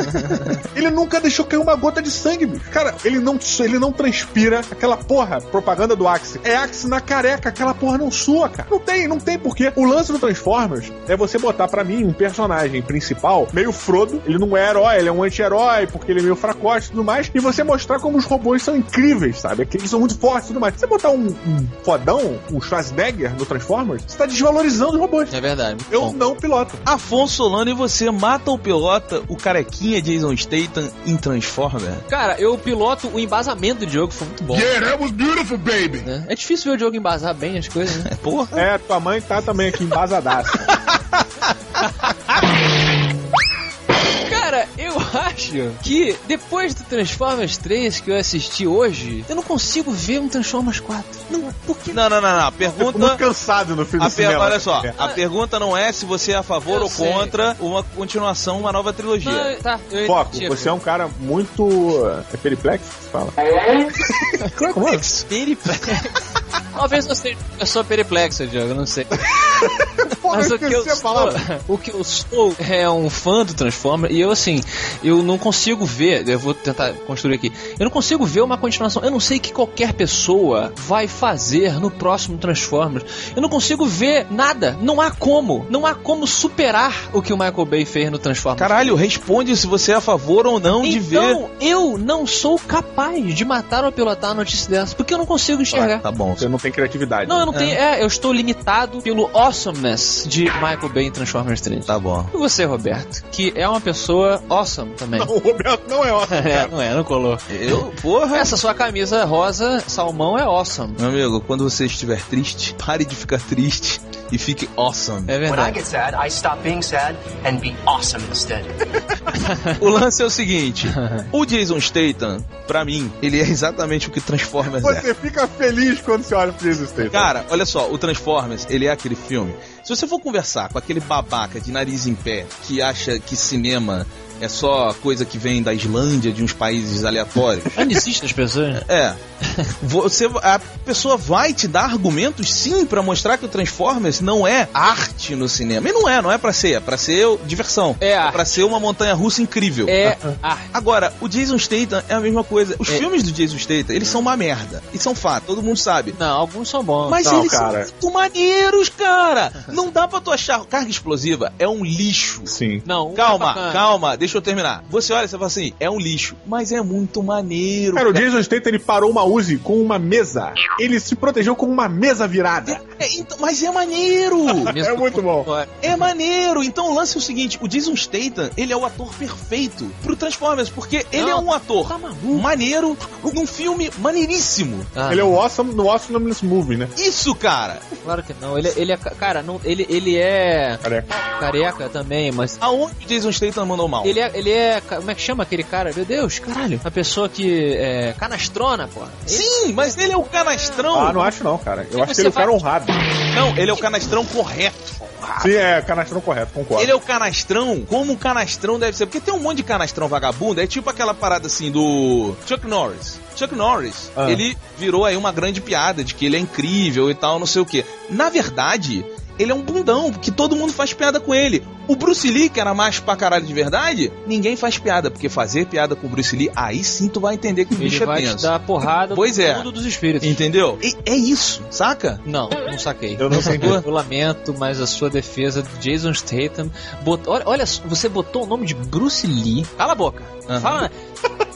ele nunca deixou cair uma gota de sangue, bicho. Cara, ele não, ele não transpira aquela porra, propaganda do Axe. É Axe na careca, aquela porra não sua, cara. Não tem, não tem porquê. O lance do Transformers é você botar pra mim um personagem principal meio Frodo. Ele não é herói, ele é um anti-herói, porque ele é meio fracote e tudo mais. E você mostrar como os robôs são incríveis, sabe? Que eles são muito fortes e tudo mais. Você botar um, um fodão, um Schwarzenegger no Transformers, você tá desvalorizando os robôs. É verdade. Eu bom. não piloto. Afonso E você mata ou pilota o carequinha é Jason Statham em Transformer? Cara, eu piloto o embasamento do jogo, foi muito bom. Yeah, that was beautiful, baby. né? É difícil ver o jogo embasar bem as coisas, né? Porra. É, tua mãe tá também aqui embasadaça. Eu acho que depois do Transformers 3 que eu assisti hoje, eu não consigo ver um Transformers 4. Não, por que Não, não, não, não. A pergunta. cansado no fim do A per... cinema. Olha só, É. a pergunta não é se você é a favor Eu ou sei. contra uma continuação, uma nova trilogia. Não, tá, eu Foco, tipo, você é um cara muito. É periplexo que se fala? Como é? Periplex. Talvez eu seja eu sou perplexo, Diogo, eu não sei. Mas eu o que eu sou, o que eu sou é um fã do Transformer e eu assim, eu não consigo ver, eu vou tentar construir aqui. Eu não consigo ver uma continuação. Eu não sei o que qualquer pessoa vai fazer no próximo Transformers. Eu não consigo ver nada. Não há como, não há como superar o que o Michael Bay fez no Transformers. Caralho, responde se você é a favor ou não de ver. Então, eu não sou capaz de matar ou pilotar a notícia dessa, porque eu não consigo enxergar. Tá bom. Você não tem criatividade. Não, eu não tenho. É, eu estou limitado pelo awesomeness de Michael Bay em Transformers 3. Tá bom. E você, Roberto, que é uma pessoa awesome também. O Roberto não é ótimo. É, não é, não colou. Eu, porra. Essa sua camisa rosa salmão é awesome. Meu amigo, quando você estiver triste, pare de ficar triste e fique awesome. É When I verdade. get sad, I stop being sad and be awesome instead. O lance é o seguinte: o Jason Statham, pra mim, ele é exatamente o que Transformers é. Você fica feliz quando você olha pro Jesus Statham. Cara, olha só, o Transformers, ele é aquele filme. Se você for conversar com aquele babaca de nariz em pé que acha que cinema é só coisa que vem da Islândia, de uns países aleatórios. Ainda existe as pessoas? É. Você, a pessoa vai te dar argumentos sim pra mostrar que o Transformers não é arte no cinema. E não é, não é pra ser, é pra ser diversão. É arte. pra ser uma montanha russa incrível. É arte. Agora, o Jason Statham é a mesma coisa. Os É. filmes do Jason Statham, eles são uma merda. E são fato, todo mundo sabe. Não, alguns são bons. Mas Não, eles cara. são muito maneiros, cara. Não dá pra tu achar. Carga explosiva é um lixo. Sim. Não, um é Calma, bacana. calma, deixa eu terminar. Você olha e você fala assim, é um lixo, mas é muito maneiro. Cara, o Jason Statham ele parou uma Uzi com uma mesa. Ele se protegeu com uma mesa virada. É, então, mas é maneiro. É muito bom. É maneiro. Então o lance é o seguinte: o Jason Statham, ele é o ator perfeito pro Transformers, porque ele é um ator tá maneiro num filme maneiríssimo. Ah, Ele é o awesome no Awesomeness Movie, né? Isso, cara. Claro que não. Ele, ele é. Cara, não, ele, ele é. Careca. Careca também, mas. Aonde o Jason Statham mandou mal? Ele é, ele é. Como é que chama aquele cara? Meu Deus, caralho. A pessoa que. É. Canastrona, pô. Sim, mas ele é o canastrão. Ah, não acho não, cara. Eu Se acho que ele é o cara honrado. Não, ele é o canastrão correto. Sim, é canastrão correto, concordo. Ele é o canastrão como um canastrão deve ser. Porque tem um monte de canastrão vagabundo. É tipo aquela parada assim do Chuck Norris. Chuck Norris, Ah. ele virou aí uma grande piada de que ele é incrível e tal, não sei o que. Na verdade, ele é um bundão, que todo mundo faz piada com ele. O Bruce Lee, que era mais pra caralho de verdade, ninguém faz piada. Porque fazer piada com o Bruce Lee, aí sim tu vai entender que o Ele bicho é vai te tenso. dar porrada Pois no é. mundo dos espíritos. Entendeu? E- é isso, saca? Não, não saquei. Eu não entendi. Eu lamento, mas a sua defesa de Jason Statham. bot- Olha, olha, você botou o nome de Bruce Lee. Cala a boca. Aham. Fala.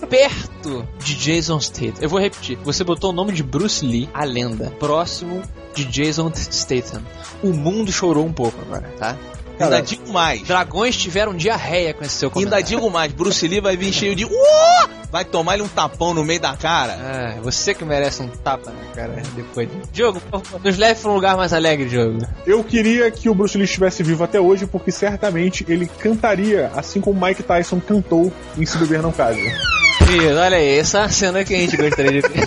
Perto de Jason Statham. Eu vou repetir. Você botou o nome de Bruce Lee, a lenda, próximo de Jason Statham. O mundo chorou um pouco agora, tá? Ainda digo mais. Dragões tiveram diarreia com esse seu Ainda comentário. digo mais, Bruce Lee vai vir cheio de. "Uh!" Vai tomar-lhe um tapão no meio da cara. Ah, você que merece um tapa na cara depois. de- Diogo, nos leve para um lugar mais alegre, Diogo. Eu queria que o Bruce Lee estivesse vivo até hoje, porque certamente ele cantaria assim como Mike Tyson cantou em Se Beber Não Case. Olha aí, essa é a cena que a gente gostaria de ver.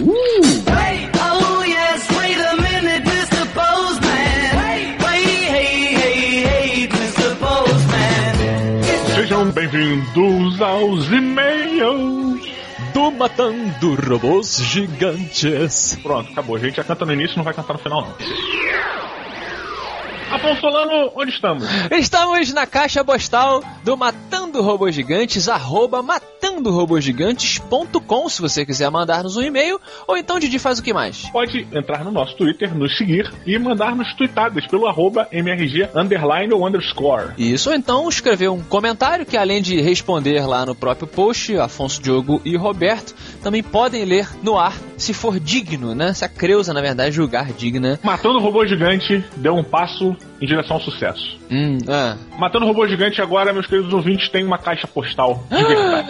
Wait, oh yes, wait a minute, Mr. Postman. Wait, wait, hey, hey, hey, Mr. Sejam bem-vindos aos e-mails. Do Matando Robôs Gigantes. Pronto, acabou. A gente já canta no início, não vai cantar no final, não. Afonso Solano, onde estamos? Estamos na caixa postal do Matando Robôs Gigantes, arroba matandorobogigantes.com, se você quiser mandar-nos um e-mail, ou então Didi faz o que mais? Pode entrar no nosso Twitter, nos seguir e mandar-nos tweetadas pelo arroba MRG underline ou underscore. Isso, ou então escrever um comentário que além de responder lá no próprio post, Afonso Diogo e Roberto também podem ler no ar, se for digno, né? Se a Creuza, na verdade, julgar digna. Matando o Robô Gigante deu um passo em direção ao sucesso. Hum, ah. Matando Robô Gigante agora, meus queridos ouvintes, tem uma caixa postal de verdade.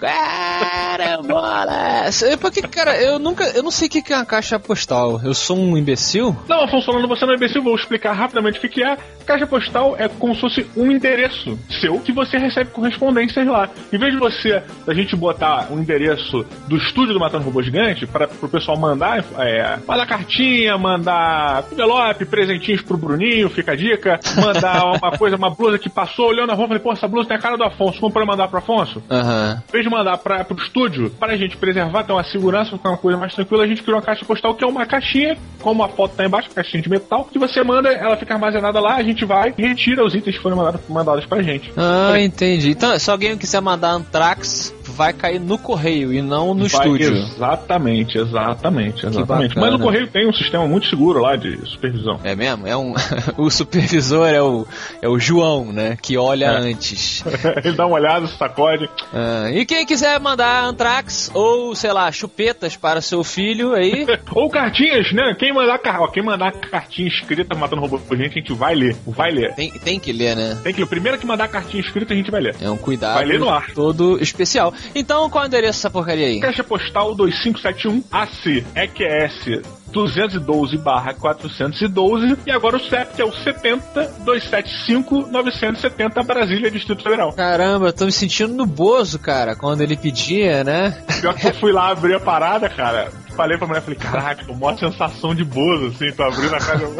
Carambola! Porque, cara, eu nunca. Eu não sei o que é uma caixa postal. Eu sou um imbecil? Não, Afonso Solano, você não é imbecil, vou explicar rapidamente o que é. Caixa postal é como se fosse um endereço seu que você recebe correspondências lá. Em vez de você, a gente botar o endereço do estúdio do Matando Robô Gigante para o pessoal mandar, é, mandar cartinha, mandar envelope, presentinhos pro Bruninho, fica dica, mandar uma coisa, uma blusa que passou, olhando na rua, falei, pô, essa blusa tem a cara do Afonso, como pra mandar pro Afonso? Aham. Em vez de mandar pra, pro estúdio, para a gente preservar, ter uma segurança, ficar uma coisa mais tranquila, a gente criou uma caixa postal que é uma caixinha, como a foto tá embaixo, caixinha de metal, que você manda, ela fica armazenada lá, a gente vai e retira os itens que foram mandados, mandados pra gente. Ah, entendi. Então, se alguém quiser mandar Antrax, vai cair no correio e não no Vai- estúdio. Exatamente, exatamente, exatamente. Mas no Correio tem um sistema muito seguro lá de supervisão. É mesmo? É um. o supervisor é o, é o João, né? Que olha É. antes. Ele dá uma olhada, sacode. Ah, e quem quiser mandar Antrax ou, sei lá, chupetas para seu filho aí. Ou cartinhas, né? Quem mandar, ó, quem mandar cartinha escrita matando robô por gente, a gente vai ler. Vai ler. Tem, tem que ler, né? Tem que ler. O primeiro que mandar cartinha escrita, a gente vai ler. É um cuidado Vai ler no ar. todo especial. Então, qual é o endereço dessa porcaria aí? Caixa postal 2571 AC EQS 212 barra 412 e agora o CEP que é o 70 275 970 Brasília, Distrito Federal. Caramba, eu tô me sentindo no Bozo, cara, quando ele pedia, né? Pior que eu fui lá abrir a parada, cara. Falei pra mulher, falei, caraca, maior sensação de bozo, assim, tô abrindo a casa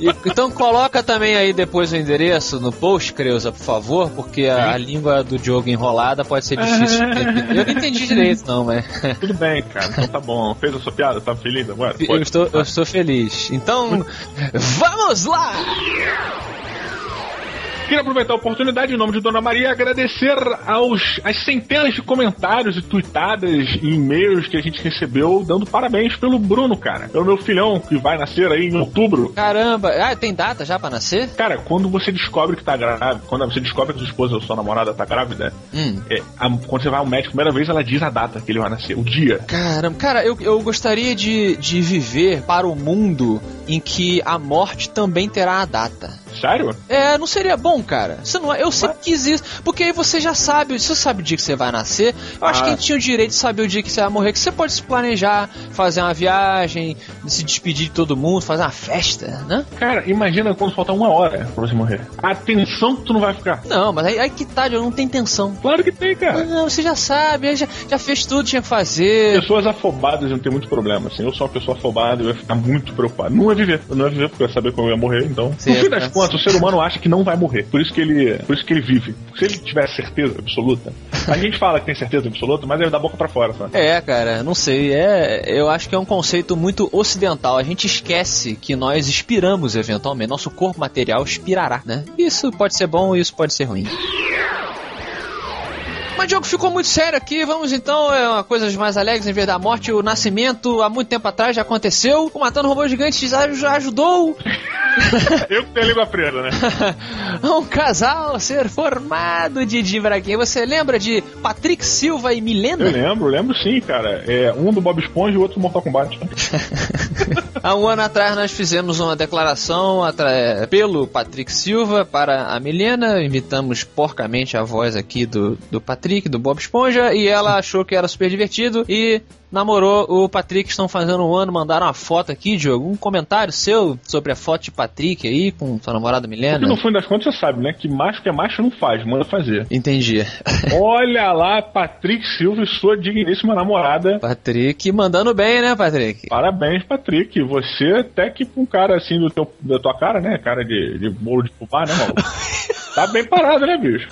E- então coloca também aí depois o endereço no post, Creuza, por favor, porque a, a língua do Diogo enrolada pode ser difícil de entender. Eu não entendi direito, não, mas. Tudo bem, cara, então tá bom. Fez a sua piada, tá feliz agora? Eu Pode. estou, eu estou feliz. Então, vamos lá! Queria aproveitar a oportunidade, em nome de Dona Maria, agradecer aos as centenas de comentários e tweetadas e e-mails que a gente recebeu, dando parabéns pelo Bruno, cara. Pelo meu filhão, que vai nascer aí em outubro. Caramba, ah, tem data já pra nascer? Cara, quando você descobre que tá grávida, quando você descobre que sua esposa ou sua namorada tá grávida, Hum. é, a- quando você vai ao médico, a primeira vez ela diz a data que ele vai nascer, o dia. Caramba, cara, eu, eu gostaria de, de viver para o mundo em que a morte também terá a data. Sério? É, não seria bom, cara. Você não, é- eu sempre quis isso. Porque aí você já sabe, você sabe o dia que você vai nascer. Eu acho Ah. que a gente tinha o direito de saber o dia que você vai morrer. Que você pode se planejar, fazer uma viagem, se despedir de todo mundo, fazer uma festa, né? Cara, imagina quando faltar uma hora pra você morrer. A tensão que tu não vai ficar. Não, mas aí, aí que tá, eu não tem tensão. Claro que tem, cara. Não, você já sabe, já, já fez tudo, que tinha que fazer. Pessoas afobadas não tem muito problema, assim. Eu sou uma pessoa afobada e eu ia ficar muito preocupado. Não ia viver. Eu não ia viver porque eu ia saber quando eu ia morrer, então. Certo. No fim das contas, o ser humano acha que não vai morrer. Por isso que ele. Por isso que ele vive. Se ele tiver certeza absoluta. A gente fala que tem certeza absoluta, mas é da boca pra fora, sabe? É, cara, não sei. É, eu acho que é um conceito muito ocidental. A gente esquece que nós expiramos eventualmente. Nosso corpo material expirará, né? Isso pode ser bom, isso pode ser ruim. Mas o jogo ficou muito sério aqui. Vamos então, é uma coisas mais alegres em vez da morte. O nascimento, há muito tempo atrás, já aconteceu. O Matando Robô Gigante já ajudou Eu que tenho a língua presa, né? um casal a ser formado, Didi Braguinha. Você lembra de Patrick Silva e Milena? Eu lembro, lembro sim, cara. É um do Bob Esponja e o outro do Mortal Kombat. Há um ano atrás nós fizemos uma declaração pelo Patrick Silva para a Milena, imitamos porcamente a voz aqui do, do Patrick, do Bob Esponja, e ela achou que era super divertido e namorou o Patrick, estão fazendo um ano, mandaram uma foto aqui, Diogo, um comentário seu sobre a foto de Patrick aí com sua namorada Milena. Porque no fim das contas você sabe, né? Que macho que é macho não faz, manda fazer. Entendi. Olha lá, Patrick Silva e sua digníssima namorada. Patrick mandando bem, né, Patrick? Parabéns, Patrick. Você até que com um cara assim do teu, da tua cara, né? Cara de, de bolo de fubá, né, maluco? tá bem parado, né, bicho?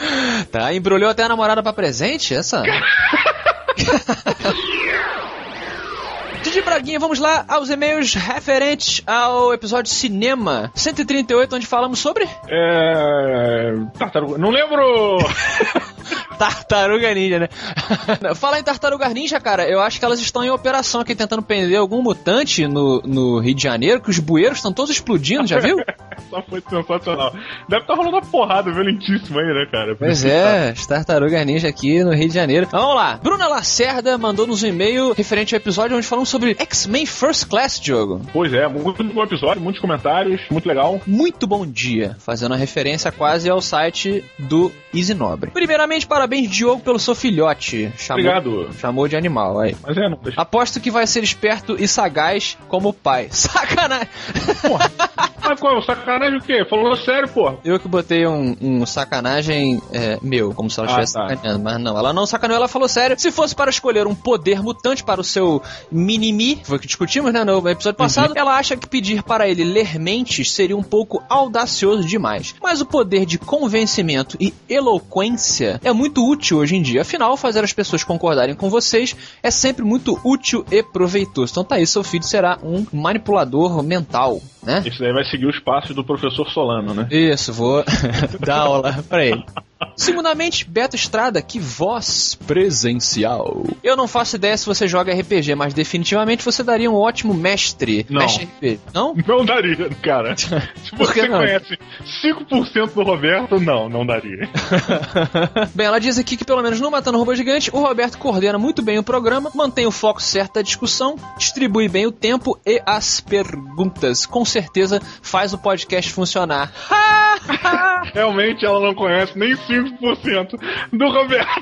Tá, embrulhou até a namorada pra presente, essa? Didi Braguinha, vamos lá aos e-mails referentes ao episódio Cinema 138, onde falamos sobre É. Tartaruga. Não lembro! Tartaruga Ninja, né? Falar em Tartaruga Ninja, cara, eu acho que elas estão em operação aqui tentando prender algum mutante no, no Rio de Janeiro, que os bueiros estão todos explodindo, já viu? Só foi sensacional. Deve estar rolando uma porrada violentíssima aí, né, cara? Pois é, as Tartarugas Ninja aqui no Rio de Janeiro. Vamos lá. Bruna Lacerda mandou-nos um e-mail referente ao episódio onde falamos sobre X-Men First Class, Diogo. Pois é, muito bom episódio, muitos comentários, muito legal. Muito bom dia, fazendo uma referência quase ao site do Easy Nobre. Primeiramente, parabéns, Diogo, pelo seu filhote. Chamou, Obrigado. Chamou de animal, aí. Mas é, não deixa. Aposto que vai ser esperto e sagaz como o pai. Sacanagem! Ah, qual? Sacanagem o quê? Falou sério, pô. Eu que botei um, um sacanagem é, meu, como se ela Ah, estivesse tá. sacaneando, mas não, ela não sacaneou, ela falou sério. Se fosse para escolher um poder mutante para o seu mini-mi, foi o que discutimos, né, no episódio passado, ela acha que pedir para ele ler mentes seria um pouco audacioso demais. Mas o poder de convencimento e eloquência é muito útil hoje em dia. Afinal, fazer as pessoas concordarem com vocês é sempre muito útil e proveitoso. Então tá aí, seu filho será um manipulador mental, né? Isso daí vai seguir os passos do professor Solano, né? Isso, vou dar aula pra ele. Segundamente, Beto Estrada, que voz presencial. Eu não faço ideia se você joga RPG, mas definitivamente você daria um ótimo mestre. Não. Mestre RPG. Não? Não daria, cara. Se Por que você não? conhece 5% do Roberto, não, não daria. Bem, ela diz aqui que pelo menos no Matando Robô Gigante, o Roberto coordena muito bem o programa, mantém o foco certo da discussão, distribui bem o tempo e as perguntas. Com certeza faz o podcast funcionar. Realmente ela não conhece nem 5% do Roberto.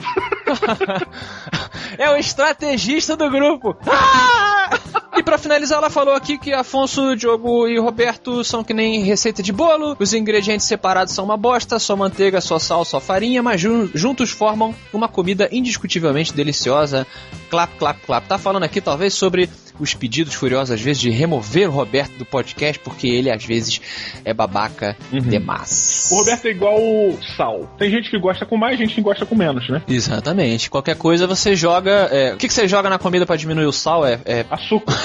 é o estrategista do grupo. Ah! E pra finalizar, ela falou aqui que Afonso, Diogo e Roberto são que nem receita de bolo. Os ingredientes separados são uma bosta, só manteiga, só sal, só farinha, mas jun- juntos formam uma comida indiscutivelmente deliciosa. Clap, clap, clap. Tá falando aqui talvez sobre os pedidos furiosos às vezes de remover o Roberto do podcast porque ele às vezes é babaca demais. O Roberto é igual sal. Tem gente que gosta com mais, gente que gosta com menos, né? Exatamente. Qualquer coisa você joga. é, O que, que você joga na comida pra diminuir o sal? É, é Açúcar.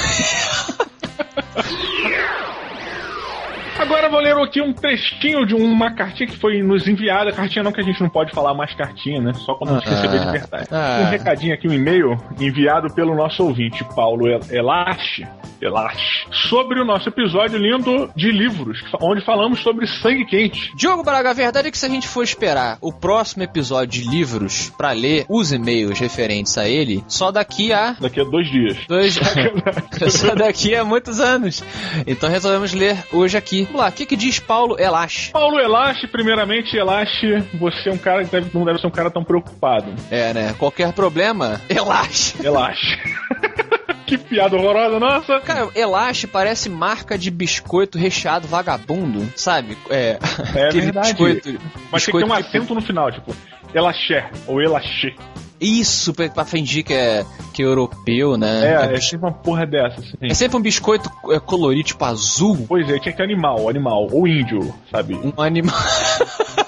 Agora eu vou ler aqui um trechinho de uma cartinha que foi nos enviada. Cartinha não que a gente não pode falar mais cartinha, né? Só quando a gente Ah. receber de verdade. Ah. Um recadinho aqui, um e-mail enviado pelo nosso ouvinte, Paulo El- Elache, Elache, sobre o nosso episódio lindo de livros, onde falamos sobre sangue quente. Diogo Braga, a verdade é que se a gente for esperar o próximo episódio de livros pra ler os e-mails referentes a ele, só daqui a Daqui a dois dias. dois. só daqui a muitos anos. Então resolvemos ler hoje aqui. Vamos lá, o que, que diz Paulo Elache? Paulo Elache, primeiramente, Elache, você é um cara que deve- não deve ser um cara tão preocupado. É, né? Qualquer problema, Elache. Elache. que piada horrorosa, nossa. Cara, Elache parece marca de biscoito recheado vagabundo, sabe? É, É verdade. biscoito. Mas tem que ter biscoito um acento no final, tipo, Elaché, ou Elaché. Isso, pra, fingir que é, que é europeu, né? É, é, é sempre uma porra dessa, assim. é sempre um biscoito é, colorido, tipo azul. Pois é, tinha que ter animal, animal, ou índio, sabe? Um animal.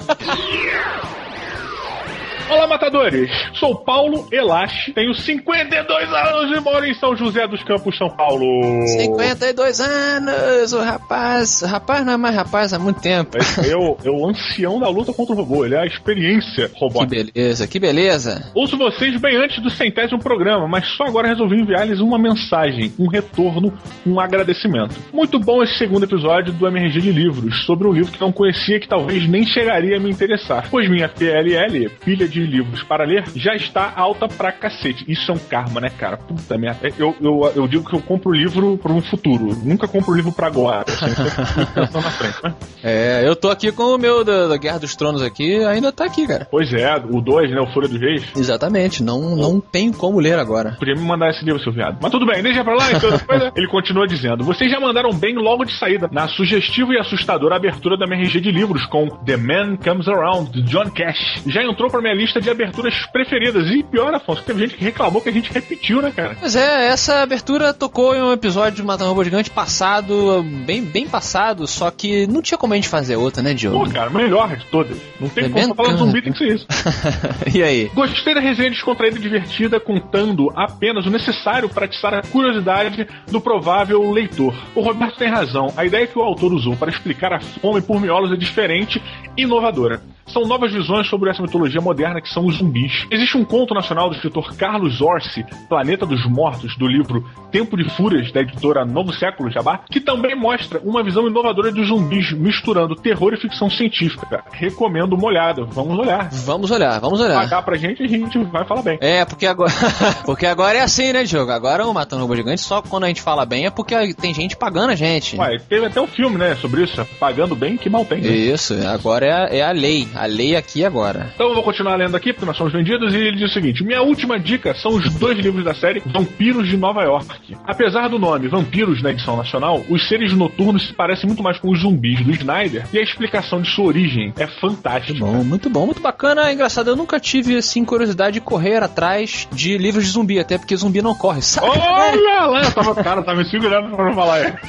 Olá, matadores! Sou Paulo Elache, tenho 52 anos e moro em São José dos Campos, São Paulo. 52 anos, o rapaz. Rapaz não é mais rapaz há muito tempo. É o, é o ancião da luta contra o robô, ele é a experiência Que robótica. beleza, que beleza. Ouço vocês bem antes do centésimo programa, mas só agora resolvi enviar-lhes uma mensagem, um retorno, um agradecimento. Muito bom esse segundo episódio do MRG de Livros, sobre um livro que não conhecia que talvez nem chegaria a me interessar, pois minha PLL, pilha de livros para ler, já está alta pra cacete. Isso é um karma, né, cara? Puta merda. Eu, eu, eu digo que eu compro livro para um futuro, nunca compro livro pra agora. Assim, pensando na frente, né? É, eu tô aqui com o meu da, da Guerra dos Tronos aqui, ainda tá aqui, cara. Pois é, o 2, né, o Folha dos Reis. Exatamente, não, não tenho como ler agora. Podia me mandar esse livro, seu viado. Mas tudo bem, deixa pra lá. Então, depois, ele continua dizendo: Vocês já mandaram bem logo de saída na sugestiva e assustadora abertura da MRG de livros com The Man Comes Around, de John Cash. Já entrou pra minha lista de de aberturas preferidas. E pior, Afonso, teve gente que reclamou que a gente repetiu, né, cara? Pois é, essa abertura tocou em um episódio de Matando Robô Gigante passado, bem, bem passado, só que não tinha como a gente fazer outra, né, Diogo? Pô, cara, melhor de todas. Não tem É como falar de zumbi, tem que ser isso. e aí? Gostei da resenha descontraída e divertida, contando apenas o necessário para atiçar a curiosidade do provável leitor. O Roberto tem razão. A ideia que o autor usou para explicar a fome por miolos é diferente e inovadora. São novas visões sobre essa mitologia moderna que são os zumbis. Existe um conto nacional do escritor Carlos Orsi, Planeta dos Mortos, do livro Tempo de Fúrias, da editora Novo Século Jabá, que também mostra uma visão inovadora dos zumbis, misturando terror e ficção científica. Recomendo uma olhada. Vamos olhar. Vamos olhar, vamos olhar. Pagar pra gente e a gente vai falar bem. É, porque agora. porque agora é assim, né, Diogo? Agora o Matando Robô Gigante, só quando a gente fala bem é porque tem gente pagando a gente. Ué, teve até um filme, né, sobre isso. Pagando bem, que mal tem. né? Isso, agora é a, é a lei. A lei aqui agora. Então eu vou continuar lendo aqui, porque nós somos vendidos, e ele diz o seguinte: Minha última dica são os dois livros da série Vampiros de Nova York. Apesar do nome Vampiros na edição nacional, os seres noturnos se parecem muito mais com os zumbis do Snyder, e a explicação de sua origem é fantástica. Bom, muito bom, muito bacana. É engraçado, eu nunca tive, assim, curiosidade de correr atrás de livros de zumbi, até porque zumbi não corre, sabe? Olha lá, eu tava, cara, tava me segurando pra não falar.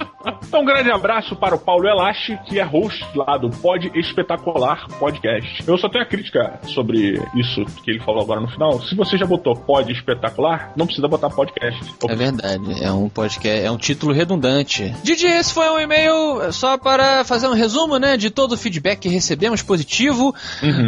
Então, um grande abraço para o Paulo Elache, que é host lá do Pod Espetacular Podcast. Eu só tenho a crítica sobre isso que ele falou agora no final. Se você já botou Pod Espetacular, não precisa botar podcast. É verdade, é um podcast, é um título redundante. Didi, esse foi um e-mail só para fazer um resumo, né, de todo o feedback que recebemos positivo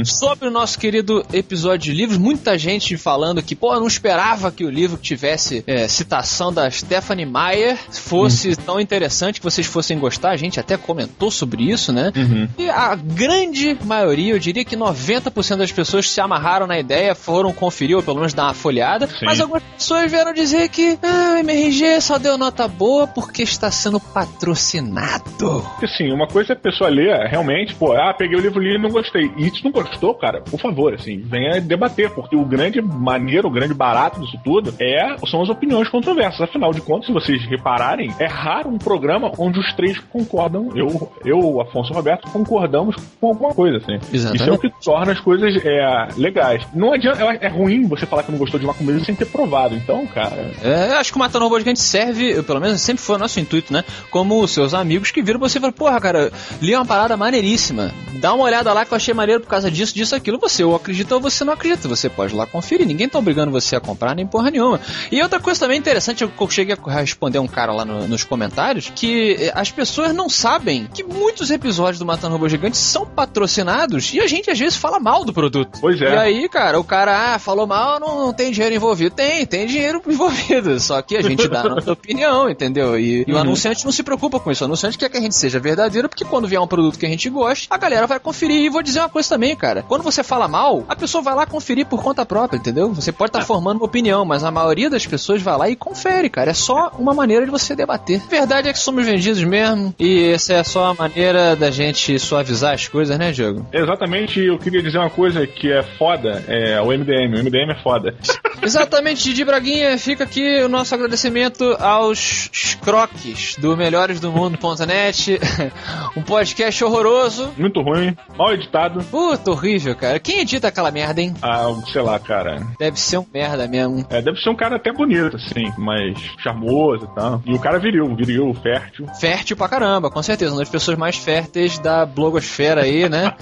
sobre o nosso querido episódio de livros. Muita gente falando que, pô, não esperava que o livro tivesse é, citação da Stephanie Meyer fosse tão interessante que vocês fossem gostar. A gente até comentou sobre isso, né? E a grande maioria, eu diria que 90% das pessoas se amarraram na ideia, foram conferir ou pelo menos dar uma folhada. Sim. Mas algumas pessoas vieram dizer que ah, o MRG só deu nota boa porque está sendo patrocinado. Assim, uma coisa é a pessoa ler realmente, pô, ah, peguei o livro li e não gostei. E se não gostou, cara, por favor, assim, venha debater, porque o grande maneiro, o grande barato disso tudo é, são as opiniões controversas. Afinal de contas, se vocês repararem, é raro um programa onde os três concordam, eu, eu Afonso Roberto, concordamos com alguma coisa, assim. Exatamente. Isso é o que torna as coisas é, legais. Não adianta, é é ruim você falar que não gostou de uma comida sem ter provado. Então, cara, É, acho que o Matando Robô Gigante serve, pelo menos sempre foi o nosso intuito, né? Como os seus amigos que viram você e falaram, porra, cara, li uma parada maneiríssima. Dá uma olhada lá que eu achei maneiro por causa disso, disso, aquilo. Você ou acredita ou você não acredita. Você pode lá conferir. Ninguém tá obrigando você a comprar nem porra nenhuma. E outra coisa também interessante, eu cheguei a responder um cara lá no- nos comentários, que eh, as pessoas não sabem que muitos episódios do Matando Robô Gigante são patrocinados e a gente às vezes fala mal do produto. Pois é. E aí, cara, o cara, ah, falou mal, não, não tem dinheiro envolvido. Tem, tem dinheiro envolvido. Só que a gente dá a nossa opinião, entendeu? E, e o anunciante não se preocupa com isso. O anunciante quer que a gente seja verdadeiro, porque quando vier um produto que a gente gosta, a galera vai conferir. E vou dizer uma coisa também, cara. Quando você fala mal, a pessoa vai lá conferir por conta própria, entendeu? Você pode estar formando uma opinião, mas a maioria das pessoas vai lá e confere, cara. É só uma maneira de você debater. Verdade é que somos vendidos mesmo. E essa é só a maneira da gente suavizar as coisas, né, Diogo? exatamente eu queria dizer uma coisa que é foda, é o MDM. O MDM é foda. Exatamente, Didi Braguinha, fica aqui o nosso agradecimento aos croques do Melhores do Mundo.net, um podcast horroroso. Muito ruim, mal editado. Puta, horrível, cara. Quem edita aquela merda, hein? Ah, sei lá, cara. Deve ser um merda mesmo. É, deve ser um cara até bonito, assim, mais charmoso e tal. E o cara viril, viril, fértil. Fértil pra caramba, com certeza. Uma das pessoas mais férteis da blogosfera aí, né?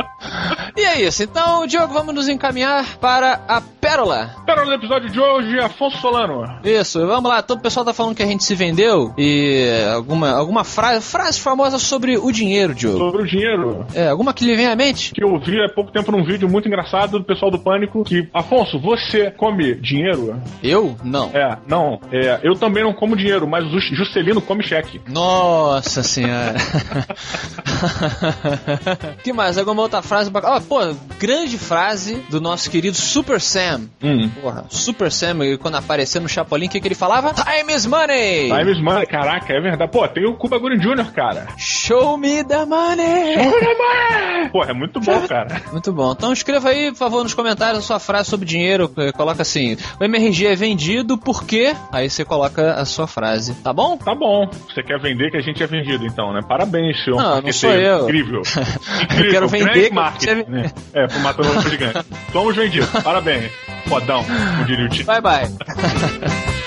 e é isso. Então, Diogo, vamos nos encaminhar para a Pérola. Para o episódio de hoje, Afonso Solano. Isso, vamos lá. Todo o pessoal tá falando que a gente se vendeu e alguma, alguma frase, frase famosa sobre o dinheiro, Diogo. Sobre o dinheiro. É, alguma que lhe vem à mente? Que eu vi há pouco tempo num vídeo muito engraçado do pessoal do Pânico que, Afonso, você come dinheiro? Eu? Não. É, não. É, eu também não como dinheiro, mas o Jus- Juscelino come cheque. Nossa senhora. que mais? Alguma outra frase bacana? Ah, pô, grande frase do nosso querido Super Sam. Hum. Porra, Super Sam, e quando apareceu no Chapolin, o que, que ele falava? Time is money! Time is money. Caraca, é verdade. Pô, tem o Cuba Gooding Jr., cara. Show me the money! Pô, é muito bom, cara. Muito bom. Então escreva aí, por favor, nos comentários a sua frase sobre dinheiro. Eh, Coloca assim: o MRG é vendido porque. Aí você coloca a sua frase, tá bom? Tá bom. Você quer vender que a gente é vendido, então, né? Parabéns, senhor. Não, não sou eu. Incrível. Eu Incrível. quero vender que marketing, você- né? É, por matar o robô gigante. Somos vendidos. Parabéns. Fodão, como diria o. Bye bye.